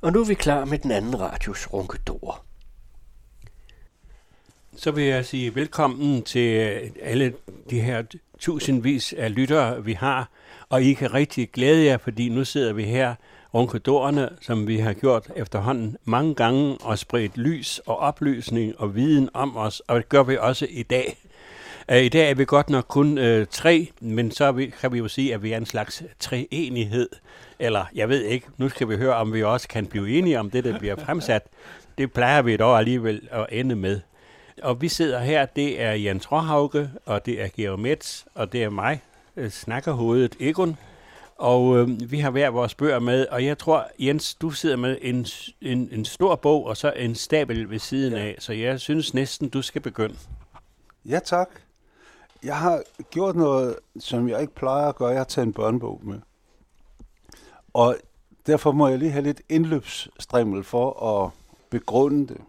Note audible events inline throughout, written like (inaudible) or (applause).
Og nu er vi klar med den anden radios runkedor. Så vil jeg sige velkommen til øh, alle de her tusindvis af lyttere, vi har. Og I kan rigtig glæde jer, fordi nu sidder vi her runkedorerne, som vi har gjort efterhånden mange gange, og spredt lys og oplysning og viden om os, og det gør vi også i dag. Uh, I dag er vi godt nok kun uh, tre, men så vi, kan vi jo sige, at vi er en slags treenighed. Eller, jeg ved ikke, nu skal vi høre, om vi også kan blive enige om det, der bliver fremsat. Det plejer vi dog alligevel at ende med. Og vi sidder her, det er Jens Råhauke, og det er Georg Metz, og det er mig, øh, snakkerhovedet Egon. Og øh, vi har hver vores bøger med, og jeg tror, Jens, du sidder med en, en, en stor bog, og så en stabel ved siden ja. af, så jeg synes næsten, du skal begynde. Ja, tak. Jeg har gjort noget, som jeg ikke plejer at gøre. Jeg har taget en børnebog med. Og derfor må jeg lige have lidt indløbsstrimmel for at begrunde det.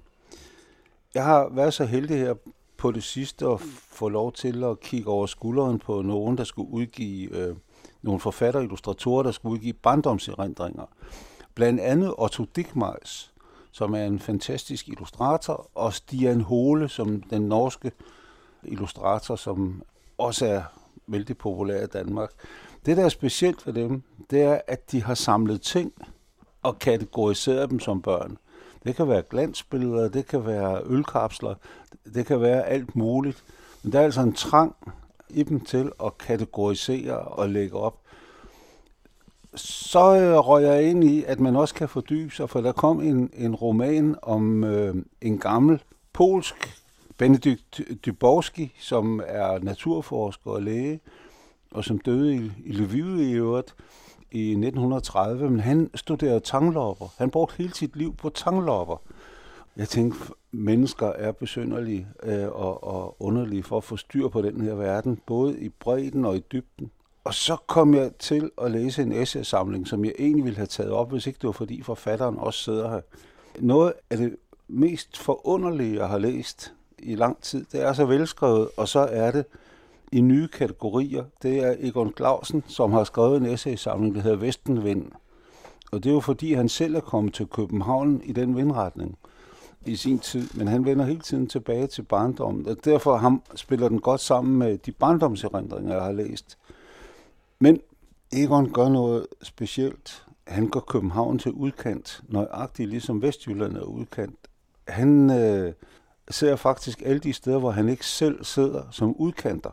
Jeg har været så heldig her på det sidste at få lov til at kigge over skulderen på nogen, der skulle udgive, øh, nogle forfatter illustratorer, der skulle udgive barndomserindringer. Blandt andet Otto Dickmeis, som er en fantastisk illustrator, og Stian Hole, som den norske illustrator, som også er vældig populær i Danmark. Det, der er specielt for dem, det er, at de har samlet ting og kategoriseret dem som børn. Det kan være glansbilleder, det kan være ølkapsler, det kan være alt muligt. Men der er altså en trang i dem til at kategorisere og lægge op. Så øh, røg jeg ind i, at man også kan fordybe sig, for der kom en, en roman om øh, en gammel polsk Benedikt Dyborski, som er naturforsker og læge, og som døde i, i Lviv i øvrigt i 1930, men han studerede tanglopper. Han brugte hele sit liv på tanglopper. Jeg tænkte, mennesker er besynderlige øh, og, og underlige for at få styr på den her verden, både i bredden og i dybden. Og så kom jeg til at læse en essaysamling, som jeg egentlig ville have taget op, hvis ikke det var fordi forfatteren også sidder her. Noget af det mest forunderlige, jeg har læst i lang tid, det er så velskrevet, og så er det i nye kategorier. Det er Egon Clausen, som har skrevet en essaysamling, der hedder Vestenvind. Og det er jo fordi, han selv er kommet til København i den vindretning i sin tid, men han vender hele tiden tilbage til barndommen, og derfor ham, spiller den godt sammen med de barndomserindringer, jeg har læst. Men Egon gør noget specielt. Han går København til udkant, nøjagtigt ligesom Vestjylland er udkant. Han øh, ser faktisk alle de steder, hvor han ikke selv sidder som udkanter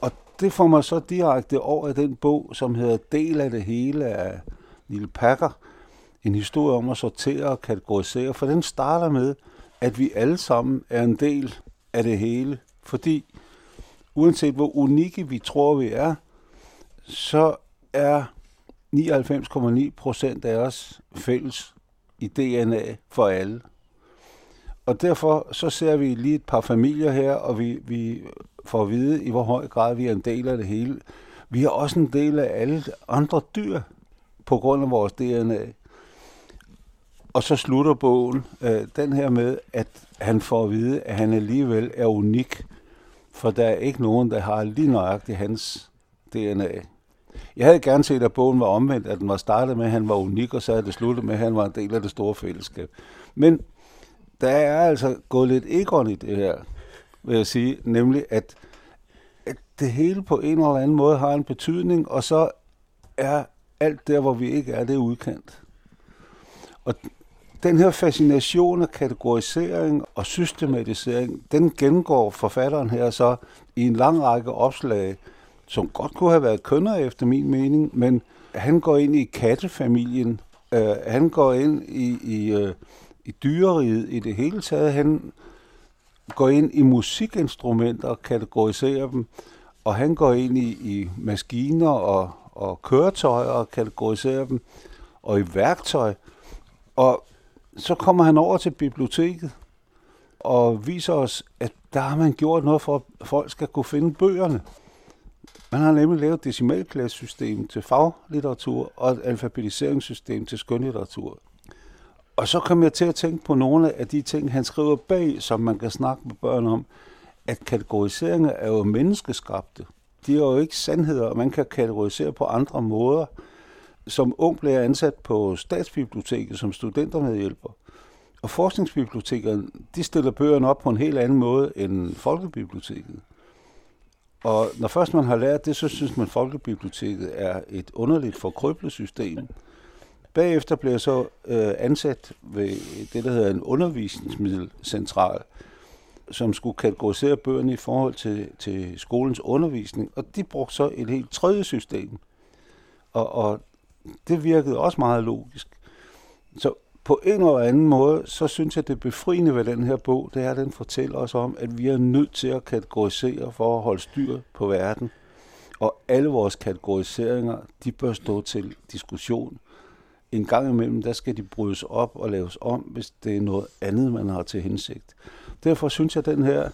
Og det får mig så direkte over i den bog, som hedder Del af det hele af Lille Packer. En historie om at sortere og kategorisere, for den starter med, at vi alle sammen er en del af det hele. Fordi uanset hvor unikke vi tror, vi er, så er 99,9 procent af os fælles i DNA for alle. Og derfor så ser vi lige et par familier her, og vi, vi får at vide, i hvor høj grad vi er en del af det hele. Vi er også en del af alle andre dyr, på grund af vores DNA. Og så slutter bogen øh, den her med, at han får at vide, at han alligevel er unik, for der er ikke nogen, der har lige nøjagtigt hans DNA. Jeg havde gerne set, at bogen var omvendt, at den var startet med, at han var unik, og så havde det sluttet med, at han var en del af det store fællesskab. Men der er altså gået lidt egon i det her, vil jeg sige, nemlig at, at det hele på en eller anden måde har en betydning, og så er alt der, hvor vi ikke er, det udkendt. Og den her fascination af kategorisering og systematisering, den gennemgår forfatteren her så i en lang række opslag, som godt kunne have været kønner efter min mening, men han går ind i kattefamilien, øh, han går ind i, i øh, i dyreriet i det hele taget. Han går ind i musikinstrumenter og kategoriserer dem, og han går ind i, i maskiner og, og køretøjer og kategoriserer dem, og i værktøj. Og så kommer han over til biblioteket og viser os, at der har man gjort noget for, at folk skal kunne finde bøgerne. Man har nemlig lavet decimalklassesystem til faglitteratur og et alfabetiseringssystem til skønlitteratur. Og så kom jeg til at tænke på nogle af de ting, han skriver bag, som man kan snakke med børn om, at kategoriseringer er jo menneskeskabte. De er jo ikke sandheder, og man kan kategorisere på andre måder. som ung blev jeg ansat på Statsbiblioteket som studentermedhjælper. Og forskningsbibliotekerne, de stiller bøgerne op på en helt anden måde end Folkebiblioteket. Og når først man har lært det, så synes man, at Folkebiblioteket er et underligt forkryblet system. Bagefter blev jeg så øh, ansat ved det, der hedder en undervisningsmiddelcentral, som skulle kategorisere bøgerne i forhold til, til skolens undervisning. Og de brugte så et helt tredje system. Og, og det virkede også meget logisk. Så på en eller anden måde, så synes jeg, det befriende ved den her bog, det er, at den fortæller os om, at vi er nødt til at kategorisere for at holde styr på verden. Og alle vores kategoriseringer, de bør stå til diskussion. En gang imellem, der skal de brydes op og laves om, hvis det er noget andet, man har til hensigt. Derfor synes jeg, at den her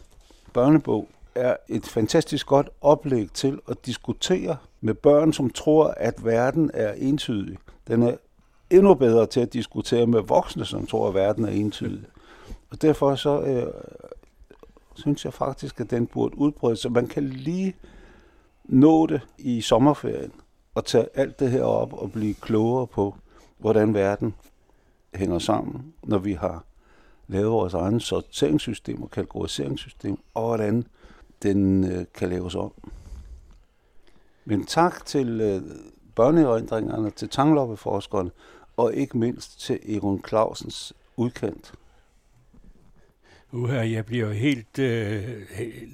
børnebog er et fantastisk godt oplæg til at diskutere med børn, som tror, at verden er entydig. Den er endnu bedre til at diskutere med voksne, som tror, at verden er entydig. Og derfor så øh, synes jeg faktisk, at den burde udbredes, så man kan lige nå det i sommerferien og tage alt det her op og blive klogere på, hvordan verden hænger sammen, når vi har lavet vores egen sorteringssystem og kategoriseringssystem, og hvordan den øh, kan laves om. Men tak til øh, børneerindringerne, til tangloppeforskerne, og ikke mindst til Egon Clausens udkant. Uha, jeg bliver helt øh,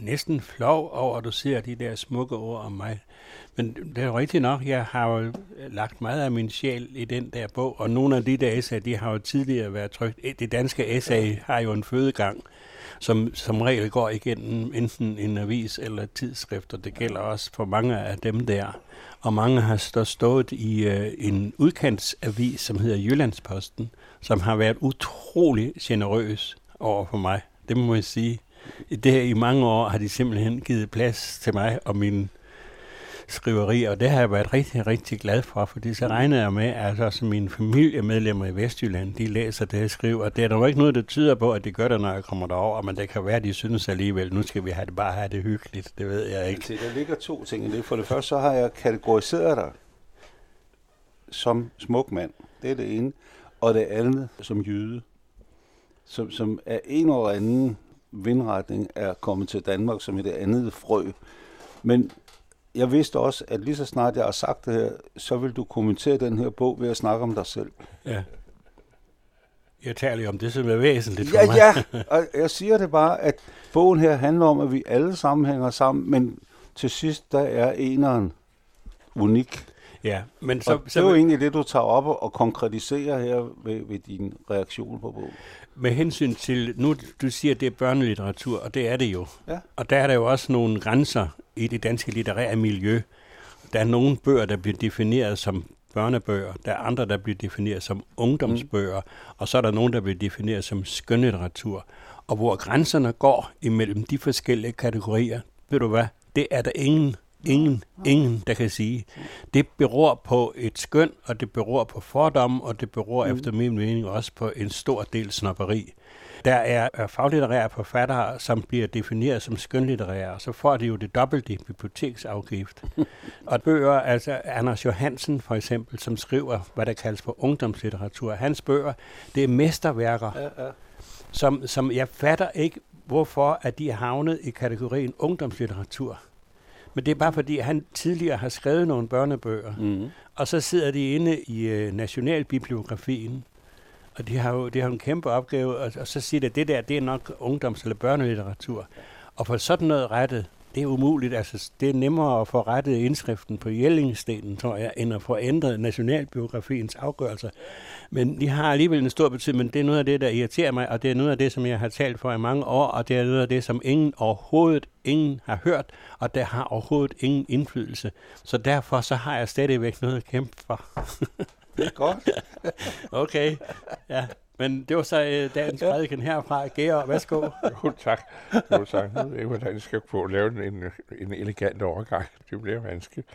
næsten flov over, at du ser de der smukke ord om mig. Men det er jo rigtigt nok, jeg har jo lagt meget af min sjæl i den der bog, og nogle af de der essay, de har jo tidligere været trygt. Eh, det danske essay har jo en fødegang, som som regel går igennem enten en avis eller et tidsskrift, og det gælder også for mange af dem der. Og mange har stå stået i øh, en udkantsavis, som hedder Jyllandsposten, som har været utrolig generøs over for mig. Det må jeg sige. I, det, her I mange år har de simpelthen givet plads til mig og min skriveri, og det har jeg været rigtig, rigtig glad for, fordi så regner jeg med, at også mine familiemedlemmer i Vestjylland, de læser det, jeg skriver, og det er der jo ikke noget, der tyder på, at det gør det, når jeg kommer derover, men det kan være, at de synes alligevel, nu skal vi have det, bare have det hyggeligt, det ved jeg ikke. Der ligger to ting i det. For det første, så har jeg kategoriseret dig som smuk mand. Det er det ene. Og det andet som jyde, som, som er en eller anden vindretning er kommet til Danmark som et andet frø. Men jeg vidste også, at lige så snart jeg har sagt det her, så vil du kommentere den her bog ved at snakke om dig selv. Ja. Jeg taler jo om det, som er væsentligt ja, for mig. Ja, (laughs) og jeg siger det bare, at bogen her handler om, at vi alle sammen hænger sammen, men til sidst, der er eneren unik. Ja, men så, og det er jo egentlig det, du tager op og konkretiserer her ved, ved din reaktion på bogen. Med hensyn til, nu du siger, at det er børnelitteratur, og det er det jo. Ja. Og der er der jo også nogle grænser i det danske litterære miljø. Der er nogle bøger, der bliver defineret som børnebøger, der er andre, der bliver defineret som ungdomsbøger, mm. og så er der nogle, der bliver defineret som skønlitteratur. Og hvor grænserne går imellem de forskellige kategorier, ved du hvad, det er der ingen Ingen, ingen, der kan sige. Det beror på et skøn, og det beror på fordomme, og det beror mm. efter min mening også på en stor del snopperi. Der er faglitterære forfattere, som bliver defineret som skønlitterære, så får de jo det dobbelte biblioteksafgift. (laughs) og bøger, altså Anders Johansen for eksempel, som skriver, hvad der kaldes for ungdomslitteratur, hans bøger, det er mesterværker, ja, ja. Som, som jeg fatter ikke, hvorfor at de er havnet i kategorien ungdomslitteratur. Men det er bare fordi, han tidligere har skrevet nogle børnebøger, mm. og så sidder de inde i øh, Nationalbibliografien, og de har jo de har en kæmpe opgave, og, og så siger de, at det der, det er nok ungdoms- eller børnelitteratur. Og for sådan noget rettet, det er umuligt. Altså, det er nemmere at få rettet indskriften på Jellingstenen, tror jeg, end at få ændret nationalbiografiens afgørelser. Men de har alligevel en stor betydning, men det er noget af det, der irriterer mig, og det er noget af det, som jeg har talt for i mange år, og det er noget af det, som ingen overhovedet ingen har hørt, og der har overhovedet ingen indflydelse. Så derfor så har jeg stadigvæk noget at kæmpe for. (laughs) det er godt. (laughs) okay, ja. Men det var så øh, dagens prædiken herfra. Georg, værsgo. (laughs) jo, tak. Jo, tak. Jeg ved ikke, hvordan jeg skal få lave en, en elegant overgang. Det bliver vanskeligt.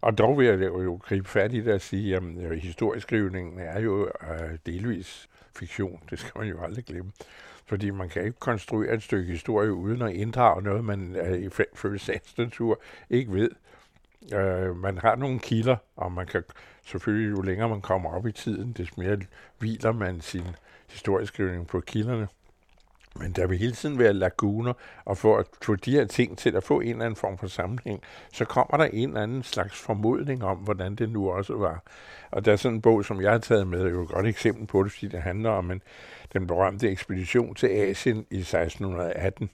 Og dog vil jeg jo gribe fat i det at sige, at øh, historieskrivningen er jo øh, delvis fiktion. Det skal man jo aldrig glemme. Fordi man kan ikke konstruere et stykke historie uden at inddrage noget, man øh, i sagens natur ikke ved. Øh, man har nogle kilder, og man kan selvfølgelig jo længere man kommer op i tiden, des mere hviler man sin historieskrivning på kilderne. Men der vil hele tiden være laguner, og for at få de her ting til at få en eller anden form for sammenhæng, så kommer der en eller anden slags formodning om, hvordan det nu også var. Og der er sådan en bog, som jeg har taget med, er jo et godt eksempel på det, fordi det handler om en, den berømte ekspedition til Asien i 1618,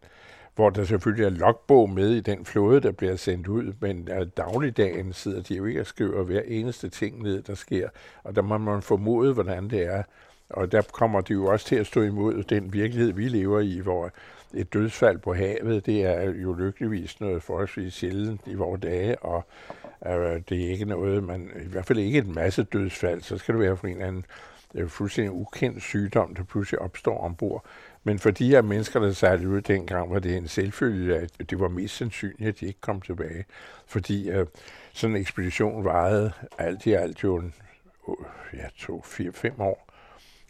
hvor der selvfølgelig er logbog med i den flåde, der bliver sendt ud, men øh, dagligdagen sidder de jo ikke og skriver hver eneste ting ned, der sker, og der må man formode, hvordan det er. Og der kommer de jo også til at stå imod den virkelighed, vi lever i, hvor et dødsfald på havet, det er jo lykkeligvis noget forholdsvis sjældent i vores dage, og øh, det er ikke noget, man, i hvert fald ikke et masse dødsfald, så skal det være for en eller anden øh, fuldstændig ukendt sygdom, der pludselig opstår ombord. Men for de her mennesker, der sejlede ud dengang, var det en selvfølge, at det var mest sandsynligt, at de ikke kom tilbage. Fordi øh, sådan en ekspedition varede alt i alt jo en, ja, to, fire, fem år,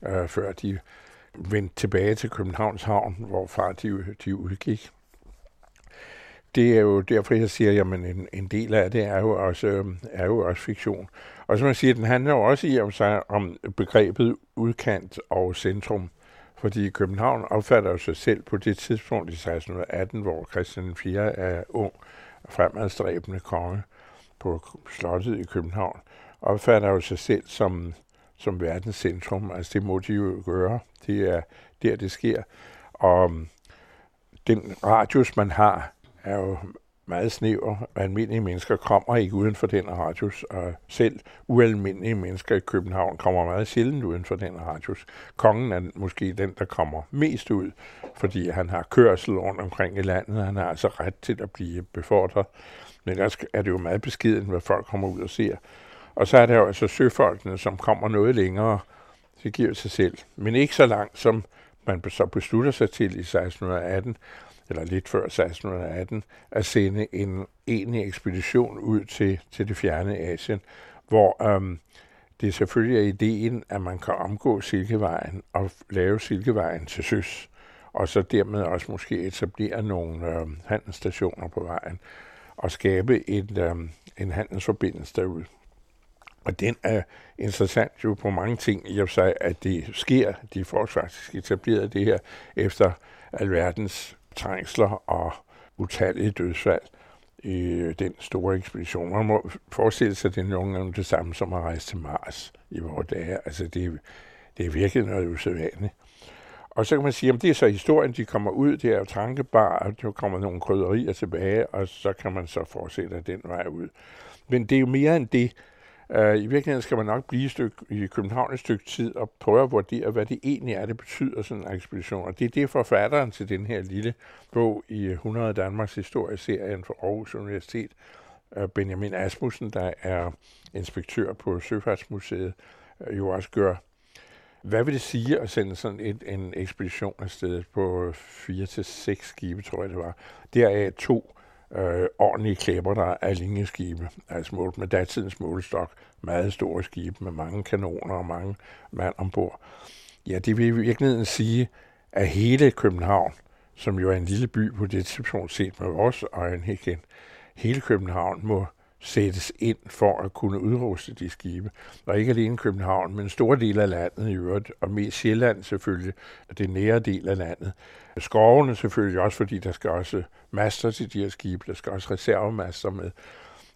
øh, før de vendte tilbage til Københavns Havn, hvorfra de, de udgik. Det er jo derfor, jeg siger, at en, en del af det er jo også, øh, er jo også fiktion. Og som man siger, den handler jo også i om, sig om begrebet udkant og centrum. Fordi København opfatter jo sig selv på det tidspunkt i 1618, hvor Christian IV er ung og fremadstræbende konge på slottet i København, opfatter jo sig selv som, som verdens centrum. Altså det må de jo gøre. Det er der, det sker. Og um, den radius, man har, er jo meget snæver. Almindelige mennesker kommer ikke uden for den radius, og selv ualmindelige mennesker i København kommer meget sjældent uden for den radius. Kongen er måske den, der kommer mest ud, fordi han har kørsel rundt omkring i landet. Han har altså ret til at blive befordret. Men ellers er det jo meget beskeden, hvad folk kommer ud og ser. Og så er der jo altså søfolkene, som kommer noget længere. Det giver sig selv. Men ikke så langt, som man så beslutter sig til i 1618, eller lidt før 1618, at sende en egentlig ekspedition ud til, til det fjerne Asien, hvor øhm, det selvfølgelig er ideen, at man kan omgå Silkevejen og lave Silkevejen til søs, og så dermed også måske etablere nogle øhm, handelsstationer på vejen, og skabe et, øhm, en handelsforbindelse derude. Og den er interessant jo på mange ting i og sig, at det sker. De får faktisk etableret det her efter alverdens trængsler og utallige dødsfald i den store ekspedition. Man må forestille sig, at det er nogenlunde det samme som at rejse til Mars i vores dage. Altså, det, er, det er virkelig noget usædvanligt. Og så kan man sige, at det er så historien, de kommer ud, det er jo trankebar, og der kommer nogle krydderier tilbage, og så kan man så fortsætte den vej ud. Men det er jo mere end det. Øh, I virkeligheden skal man nok blive et stykke, i København et stykke tid og prøve at vurdere, hvad det egentlig er, det betyder sådan en ekspedition. Og det er det forfatteren til den her lille bog i 100 Danmarks Historie-serien for Aarhus Universitet, øh, Benjamin Asmussen, der er inspektør på Søfartsmuseet, øh, jo også gør. Hvad vil det sige at sende sådan et, en ekspedition afsted på fire til seks skibe, tror jeg det var? Deraf to øh, ordentlige klipper, der er linjeskibe, altså målt med datidens målestok, meget store skibe med mange kanoner og mange mand ombord. Ja, det vil i virkeligheden sige, at hele København, som jo er en lille by på det tidspunkt set med vores øjne igen, hele København må sættes ind for at kunne udruste de skibe. Og ikke alene København, men en stor del af landet i øvrigt, og mest Sjælland selvfølgelig, det nære del af landet. Skovene selvfølgelig også, fordi der skal også master til de her skibe, der skal også reservemaster med.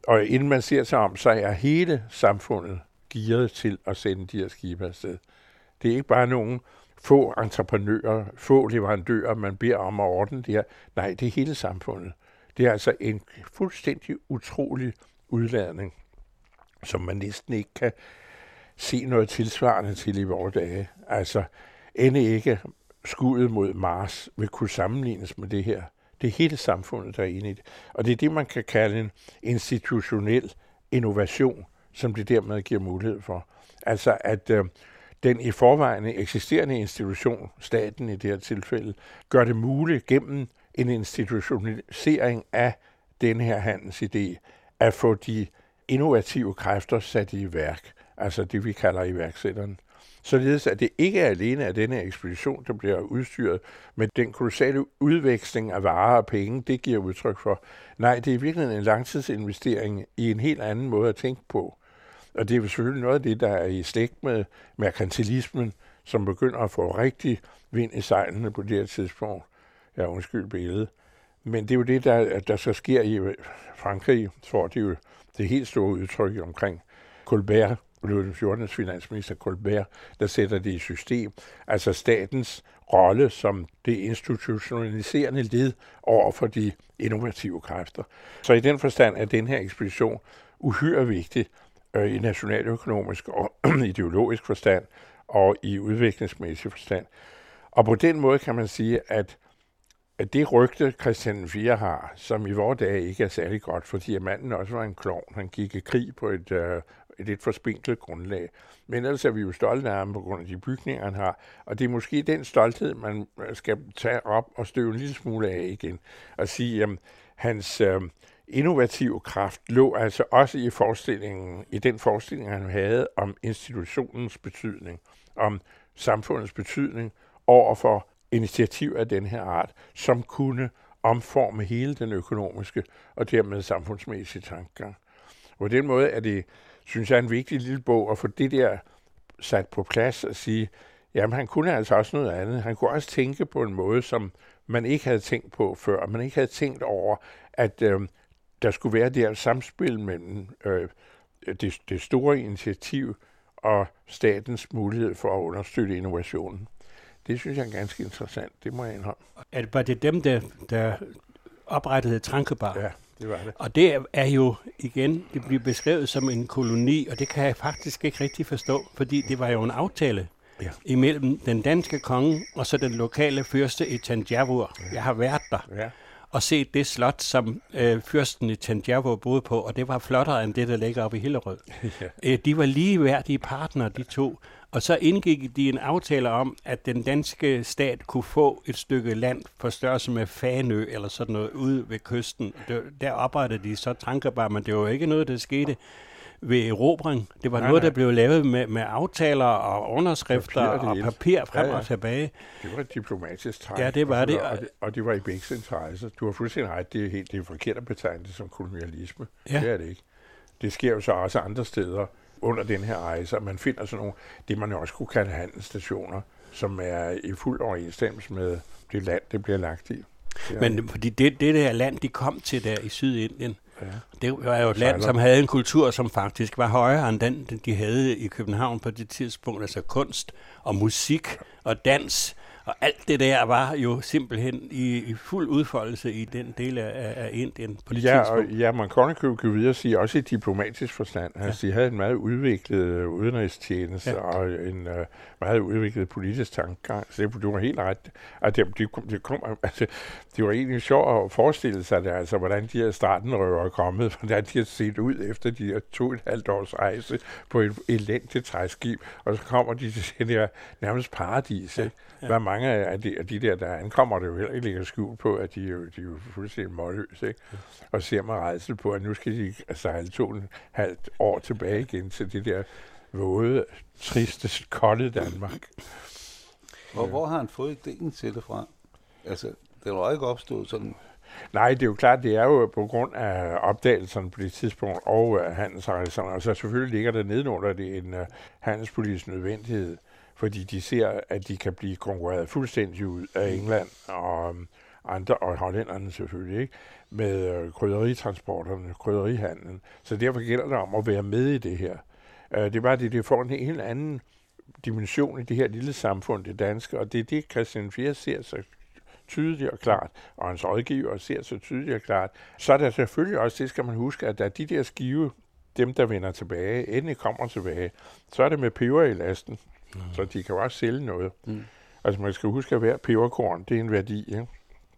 Og inden man ser sig om, så er hele samfundet gearet til at sende de her skibe afsted. Det er ikke bare nogen få entreprenører, få leverandører, man beder om at ordne det her. Nej, det er hele samfundet. Det er altså en fuldstændig utrolig udladning, som man næsten ikke kan se noget tilsvarende til i vores dage. Altså, end ikke skuddet mod Mars vil kunne sammenlignes med det her. Det er hele samfundet, der er inde i det. Og det er det, man kan kalde en institutionel innovation, som det dermed giver mulighed for. Altså, at øh, den i forvejen eksisterende institution, staten i det her tilfælde, gør det muligt gennem en institutionalisering af den her handelsidé, at få de innovative kræfter sat i værk, altså det vi kalder iværksætterne. Således at det ikke er alene af denne ekspedition, der bliver udstyret med den kolossale udveksling af varer og penge, det giver udtryk for. Nej, det er virkelig en langtidsinvestering i en helt anden måde at tænke på. Og det er selvfølgelig noget af det, der er i slægt med merkantilismen, som begynder at få rigtig vind i sejlene på det her tidspunkt. Ja, undskyld billedet. Men det er jo det, der, der så sker i Frankrig, for det er jo det helt store udtryk omkring Colbert, Louis den 14. finansminister Colbert, der sætter det i system. Altså statens rolle som det institutionaliserende led over for de innovative kræfter. Så i den forstand er den her ekspedition uhyre vigtig øh, i nationaløkonomisk og (clears throat) ideologisk forstand og i udviklingsmæssig forstand. Og på den måde kan man sige, at det rygte, Christian 4 har, som i vores dage ikke er særlig godt, fordi manden også var en klovn. Han gik i krig på et, øh, et lidt forspinklet grundlag. Men ellers er vi jo stolte af ham på grund af de bygninger, han har. Og det er måske den stolthed, man skal tage op og støve en lille smule af igen. Og sige, at hans øh, innovative kraft lå altså også i forestillingen, i den forestilling, han havde om institutionens betydning, om samfundets betydning over for initiativ af den her art, som kunne omforme hele den økonomiske og dermed samfundsmæssige tankegang. På den måde er det, synes jeg, en vigtig lille bog at få det der sat på plads og sige, jamen han kunne altså også noget andet. Han kunne også tænke på en måde, som man ikke havde tænkt på før. Man ikke havde tænkt over, at øh, der skulle være det her samspil mellem øh, det, det store initiativ og statens mulighed for at understøtte innovationen. Det synes jeg er ganske interessant, det må jeg indrømme. Er det, var det dem, der, der oprettede Trankebar? Ja, det var det. Og det er jo igen, det bliver beskrevet som en koloni, og det kan jeg faktisk ikke rigtig forstå, fordi det var jo en aftale ja. imellem den danske konge og så den lokale fyrste i Tanjavur. Ja. Jeg har været der. Ja og set det slot, som øh, fyrsten i Tanjavur boede på, og det var flottere end det, der ligger oppe i Hillerød. (laughs) ja. øh, de var ligeværdige partnere, de to. Og så indgik de en aftale om, at den danske stat kunne få et stykke land for størrelse med Fanø eller sådan noget ude ved kysten. Der oprettede de så Trankebar, men det var ikke noget, der skete ved erobring. Det var nej, noget, der nej. blev lavet med, med aftaler og underskrifter papir, og papir frem ja, ja. og tilbage. Det var et diplomatisk træk. Ja, det var det. Og, det. og det var i begge interesse. Du har fuldstændig ret, det er helt det er forkert at betegne det som kolonialisme. Ja. Det er det ikke. Det sker jo så også andre steder under den her rejse, og man finder sådan nogle, det man også kunne kalde handelsstationer, som er i fuld overensstemmelse med det land, det bliver lagt i. Ja. Men fordi det, det der land, de kom til der i Sydindien, ja. det var jo et land, som havde en kultur, som faktisk var højere end den, de havde i København på det tidspunkt. Altså kunst og musik og dans og alt det der var jo simpelthen i, i fuld udfoldelse i den del af, af Indien på det ja, tidspunkt. Og, ja, man kan jo videre sige, også i diplomatisk forstand. Ja. Altså, de havde en meget udviklet udenrigstjeneste ja. og en uh, meget udviklet politisk tankegang. Så det, du var helt ret. At de, de, de, kom, (laughs) altså, det var egentlig sjovt at forestille sig det, altså, hvordan de her startenrøver er kommet, (laughs) hvordan de har set ud efter de her to et halvt års rejse på et elendigt træskib, og så kommer de til det her nærmest paradis. Ja. Ikke? Ja. Hvad mange af de, af de der, der ankommer, det jo heller ikke ligger skjult på, at de, jo, de er jo fuldstændig målløse, ikke? Og ser med rejsel på, at nu skal de sejle to og halvt år tilbage igen til det der våde, triste, kolde Danmark. Hvor, hvor har han fået ideen til det fra? Altså, det var ikke opstået sådan Nej, det er jo klart, det er jo på grund af opdagelserne på det tidspunkt og uh, handelsrejserne, og så selvfølgelig ligger der nedenunder det en uh, handelspolitisk nødvendighed fordi de ser, at de kan blive konkurreret fuldstændig ud af England og um, andre, og hollænderne selvfølgelig, ikke? med øh, krydderitransporterne, krydderihandlen. Så derfor gælder det om at være med i det her. Uh, det er bare det, det får en helt anden dimension i det her lille samfund, det danske, og det er det, Christian 4 ser så tydeligt og klart, og hans rådgiver ser så tydeligt og klart. Så er der selvfølgelig også, det skal man huske, at der er de der skive, dem der vender tilbage, endelig kommer tilbage, så er det med peber i lasten. Mm. Så de kan jo også sælge noget. Mm. Altså man skal huske, at hver peberkorn, det er en værdi. Ikke?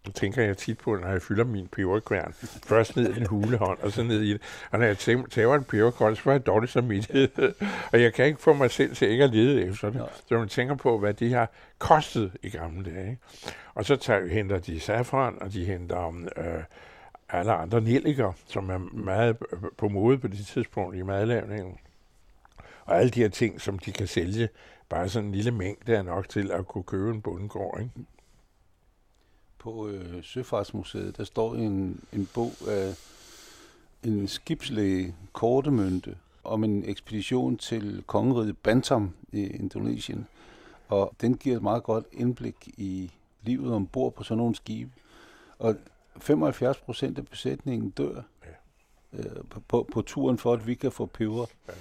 Det tænker jeg tit på, når jeg fylder min peberkværn. Først ned i en hulehånd, og så ned i det. Og når jeg tager en peberkorn, så får jeg dårligt samvittighed. og jeg kan ikke få mig selv til ikke at lede efter det. Så man tænker på, hvad det har kostet i gamle dage. Og så tager, henter de safran, og de henter øh, alle andre nelliker, som er meget på mode på det tidspunkt i madlavningen. Og alle de her ting, som de kan sælge bare sådan en lille mængde er nok til at kunne købe en bundegård, ikke? På øh, Søfartsmuseet, der står en, en bog af en skibslæge, Kortemønte, om en ekspedition til kongeriget Bantam i Indonesien. Og den giver et meget godt indblik i livet ombord på sådan nogle skibe. Og 75 procent af besætningen dør ja. øh, på, på, på turen for, at vi kan få peber. Ja,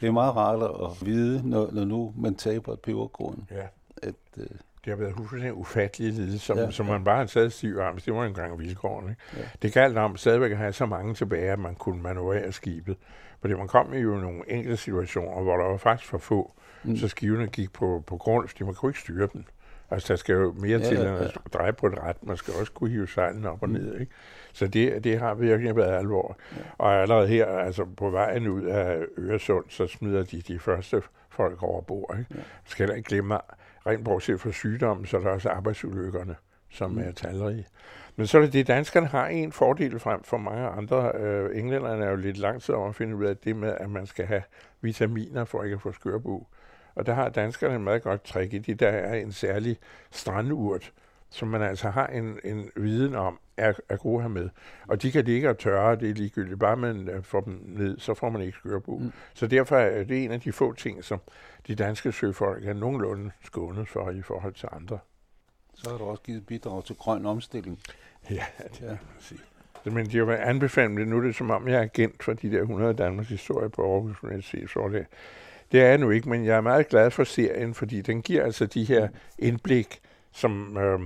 det, er meget rart at vide, når, når nu man taber et peberkorn. Ja. At, øh, det har været fuldstændig ufatteligt lide, som, ja, som man bare har taget stiv arm. Det var engang vilkårene. Ikke? Ja. Det galt om stadigvæk at have så mange tilbage, at man kunne manøvrere skibet. Fordi man kom i jo nogle enkelte situationer, hvor der var faktisk for få, mm. så skivene gik på, på grund, fordi man kunne ikke styre dem. Altså, der skal jo mere ja, til, end at dreje på et ret. Man skal også kunne hive sejlen op og mm. ned, ikke? Så det, det har virkelig været alvor. Ja. Og allerede her, altså på vejen ud af Øresund, så smider de de første folk over bord, ikke? Ja. Skal heller ikke glemme, rent bortset fra sygdommen, så er der også arbejdsulykkerne, som mm. er talrige. Men så er det det, danskerne har en fordel frem for mange andre. Øh, englænderne er jo lidt lang tid om at finde ud af det med, at man skal have vitaminer for ikke at få skørbu. Og der har danskerne et meget godt trick i det. Der er en særlig strandurt, som man altså har en, en viden om, er, er gode her med. Og de kan ligge og tørre, det er ligegyldigt. Bare man øh, får dem ned, så får man ikke skørbu. Mm. Så derfor er det en af de få ting, som de danske søfolk er nogenlunde skånet for i forhold til andre. Så har du også givet bidrag til grøn omstilling. (laughs) Ja, det ja. sige. Men de har været anbefalet, nu er det som om, jeg er agent for de der 100 Danmarks historie på Aarhus Universitet. Så det, det er jeg nu ikke, men jeg er meget glad for serien, fordi den giver altså de her indblik, som øh,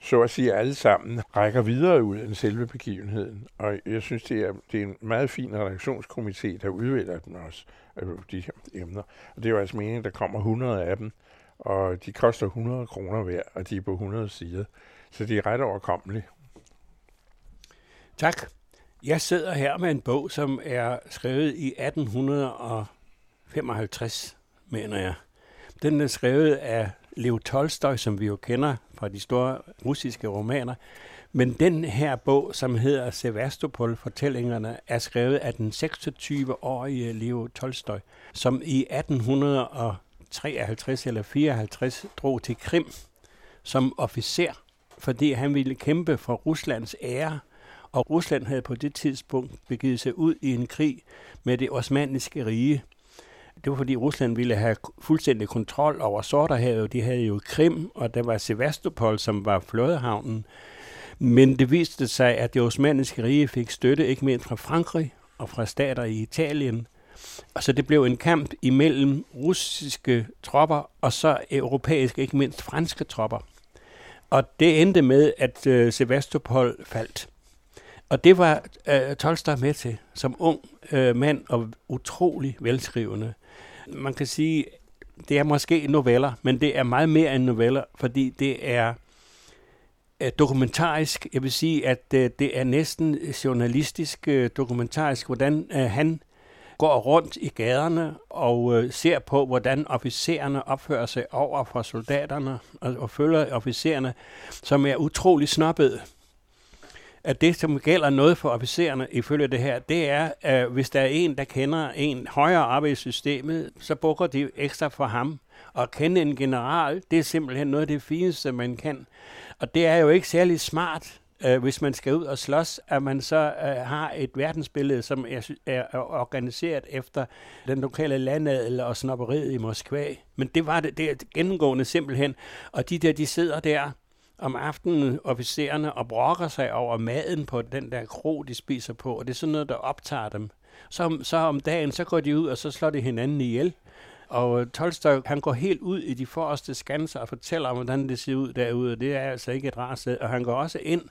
så at sige alle sammen rækker videre ud end selve begivenheden. Og jeg synes, det er, det er en meget fin redaktionskomité, der udvælger den også, øh, de her emner. Og det er jo altså meningen, der kommer 100 af dem, og de koster 100 kroner hver, og de er på 100 sider. Så det er ret overkommeligt. Tak. Jeg sidder her med en bog, som er skrevet i 1800 55, mener jeg. Den er skrevet af Leo Tolstoy, som vi jo kender fra de store russiske romaner. Men den her bog, som hedder Sevastopol-fortællingerne, er skrevet af den 26-årige Leo Tolstoy, som i 1853 eller 54 drog til Krim som officer, fordi han ville kæmpe for Ruslands ære og Rusland havde på det tidspunkt begivet sig ud i en krig med det osmanniske rige. Det var fordi Rusland ville have fuldstændig kontrol over Sorterhavet. De havde jo Krim, og der var Sevastopol, som var flådehavnen. Men det viste sig, at det osmaniske rige fik støtte ikke mindst fra Frankrig og fra stater i Italien. Og så det blev en kamp imellem russiske tropper og så europæiske, ikke mindst franske tropper. Og det endte med, at øh, Sevastopol faldt. Og det var øh, Tolstoy med til som ung øh, mand og utrolig velskrivende. Man kan sige, det er måske noveller, men det er meget mere end noveller, fordi det er øh, dokumentarisk. Jeg vil sige, at øh, det er næsten journalistisk øh, dokumentarisk, hvordan øh, han går rundt i gaderne og øh, ser på, hvordan officererne opfører sig over for soldaterne og, og følger officererne, som er utrolig snobbede at det, som gælder noget for officererne ifølge det her, det er, at hvis der er en, der kender en højere arbejdssystemet, så bukker de ekstra for ham. Og at kende en general, det er simpelthen noget af det fineste, man kan. Og det er jo ikke særlig smart, øh, hvis man skal ud og slås, at man så øh, har et verdensbillede, som er, er organiseret efter den lokale landadel og snopperiet i Moskva. Men det var det, det er gennemgående simpelthen. Og de der, de sidder der om aftenen officererne og brokker sig over maden på den der kro, de spiser på, og det er sådan noget, der optager dem. Så, så om dagen, så går de ud, og så slår de hinanden ihjel. Og Tolstoy, han går helt ud i de forreste skanser og fortæller om, hvordan det ser ud derude. Det er altså ikke et rart sted. Og han går også ind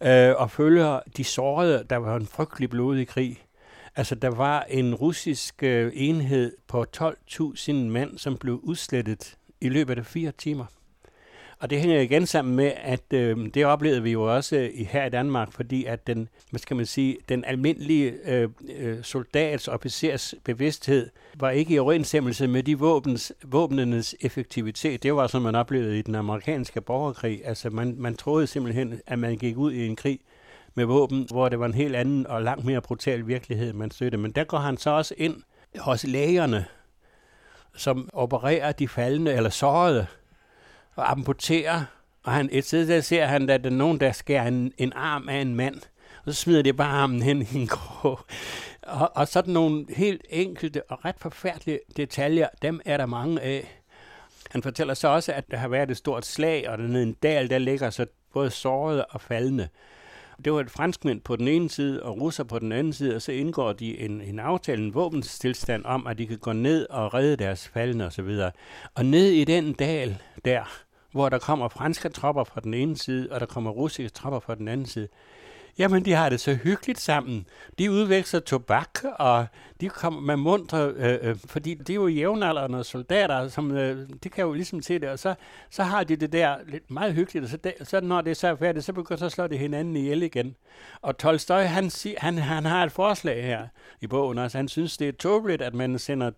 øh, og følger de sårede. Der var en frygtelig blodig krig. Altså, der var en russisk øh, enhed på 12.000 mand, som blev udslettet i løbet af fire timer. Og det hænger igen sammen med, at øh, det oplevede vi jo også øh, her i Danmark, fordi at den, hvad skal man sige, den almindelige øh, øh, soldats officers bevidsthed var ikke i overensstemmelse med de våbens, våbnenes effektivitet. Det var, som man oplevede i den amerikanske borgerkrig. Altså man, man troede simpelthen, at man gik ud i en krig med våben, hvor det var en helt anden og langt mere brutal virkelighed, man støttede. Men der går han så også ind hos lægerne, som opererer de faldende eller sårede og amputerer, og han, et sted der ser han, at der er nogen, der skærer en, en arm af en mand, og så smider de bare armen hen i en (laughs) krog. Og, og sådan nogle helt enkelte og ret forfærdelige detaljer, dem er der mange af. Han fortæller så også, at der har været et stort slag, og dernede en dal, der ligger så både sårede og faldende. Det var et franskmænd på den ene side og russer på den anden side, og så indgår de en, en aftale, en våbenstilstand om, at de kan gå ned og redde deres faldende osv. Og ned i den dal der, hvor der kommer franske tropper fra den ene side, og der kommer russiske tropper fra den anden side, Jamen, de har det så hyggeligt sammen. De udveksler tobak, og de kommer med mundre, øh, øh, fordi det er jo jævnaldrende soldater, som øh, de kan jo ligesom se det, og så, så har de det der lidt meget hyggeligt, og så, de, så når det er så færdigt, så begynder så slår de hinanden ihjel igen. Og Tolstoy, han, han, han har et forslag her i bogen, altså han synes, det er tåbeligt, at man sender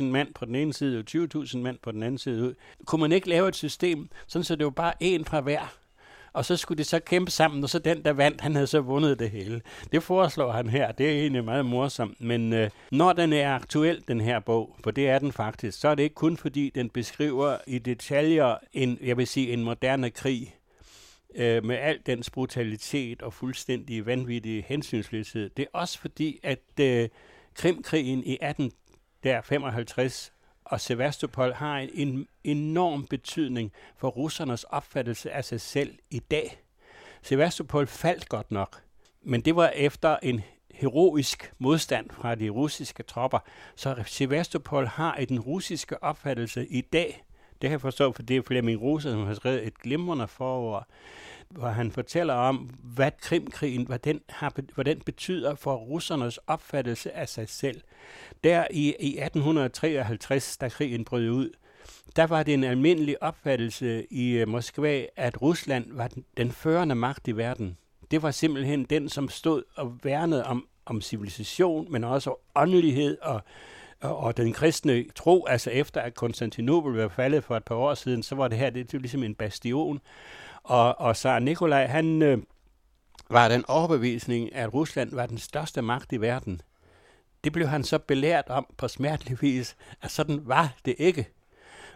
20.000 mand på den ene side, og 20.000 mand på den anden side ud. Kunne man ikke lave et system, sådan så det var bare en fra hver? Og så skulle de så kæmpe sammen, og så den, der vandt, han havde så vundet det hele. Det foreslår han her, det er egentlig meget morsomt, men øh, når den er aktuel, den her bog, for det er den faktisk, så er det ikke kun fordi, den beskriver i detaljer en, jeg vil sige, en moderne krig, øh, med al dens brutalitet og fuldstændig vanvittige hensynsløshed. Det er også fordi, at øh, Krimkrigen i 18 der 55 og Sevastopol har en, en enorm betydning for russernes opfattelse af sig selv i dag. Sevastopol faldt godt nok, men det var efter en heroisk modstand fra de russiske tropper. Så Sevastopol har i den russiske opfattelse i dag, det kan jeg forstå, for det er Flemming Rose, som har skrevet et glimrende forord, hvor han fortæller om, hvad Krimkrigen, hvad den, har, hvad den betyder for russernes opfattelse af sig selv. Der i, i 1853, da krigen brød ud, der var det en almindelig opfattelse i øh, Moskva, at Rusland var den, den førende magt i verden. Det var simpelthen den, som stod og værnede om, om civilisation, men også åndelighed og, og, den kristne tro. Altså efter at Konstantinopel var faldet for et par år siden, så var det her det, det var ligesom en bastion. Og, og så Nikolaj, han øh, var den overbevisning, at Rusland var den største magt i verden. Det blev han så belært om på smertelig vis, at sådan var det ikke.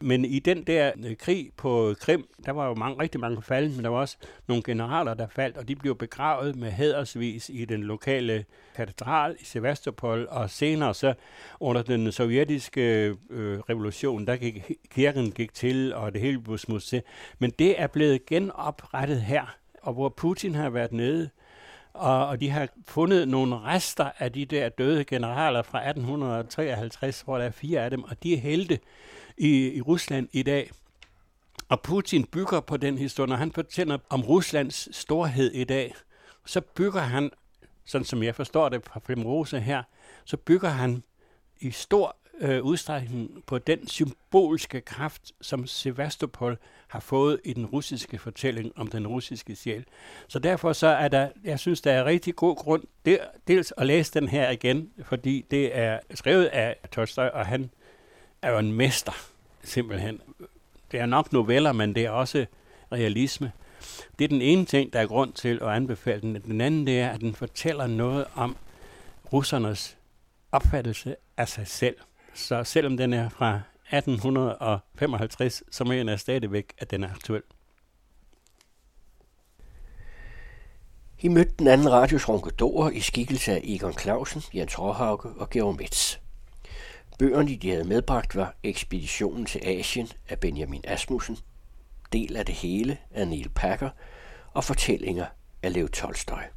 Men i den der øh, krig på Krim, der var jo mange, rigtig mange faldet, men der var også nogle generaler, der faldt, og de blev begravet med hædersvis i den lokale katedral i Sevastopol, og senere så under den sovjetiske øh, revolution, der gik kirken gik til, og det hele blev smuds til. Men det er blevet genoprettet her, og hvor Putin har været nede, og, og de har fundet nogle rester af de der døde generaler fra 1853, hvor der er fire af dem, og de er helte i, i Rusland i dag. Og Putin bygger på den historie, når han fortæller om Ruslands storhed i dag, så bygger han, sådan som jeg forstår det fra Flemrose her, så bygger han i stor øh, udstrækning på den symbolske kraft, som Sevastopol har fået i den russiske fortælling om den russiske sjæl. Så derfor så er der, jeg synes, der er rigtig god grund der, dels at læse den her igen, fordi det er skrevet af Tolstoy, og han er jo en mester, simpelthen. Det er nok noveller, men det er også realisme. Det er den ene ting, der er grund til at anbefale den. Den anden, det er, at den fortæller noget om russernes opfattelse af sig selv. Så selvom den er fra 1855, så mener jeg stadigvæk, at den er aktuel. I mødte den anden radios i skikkelse af Egon Clausen, Jens Råhauke og Georg Metz. Bøgerne, de havde medbragt, var Ekspeditionen til Asien af Benjamin Asmussen, Del af det hele af Neil Packer og Fortællinger af Lev Tolstøj.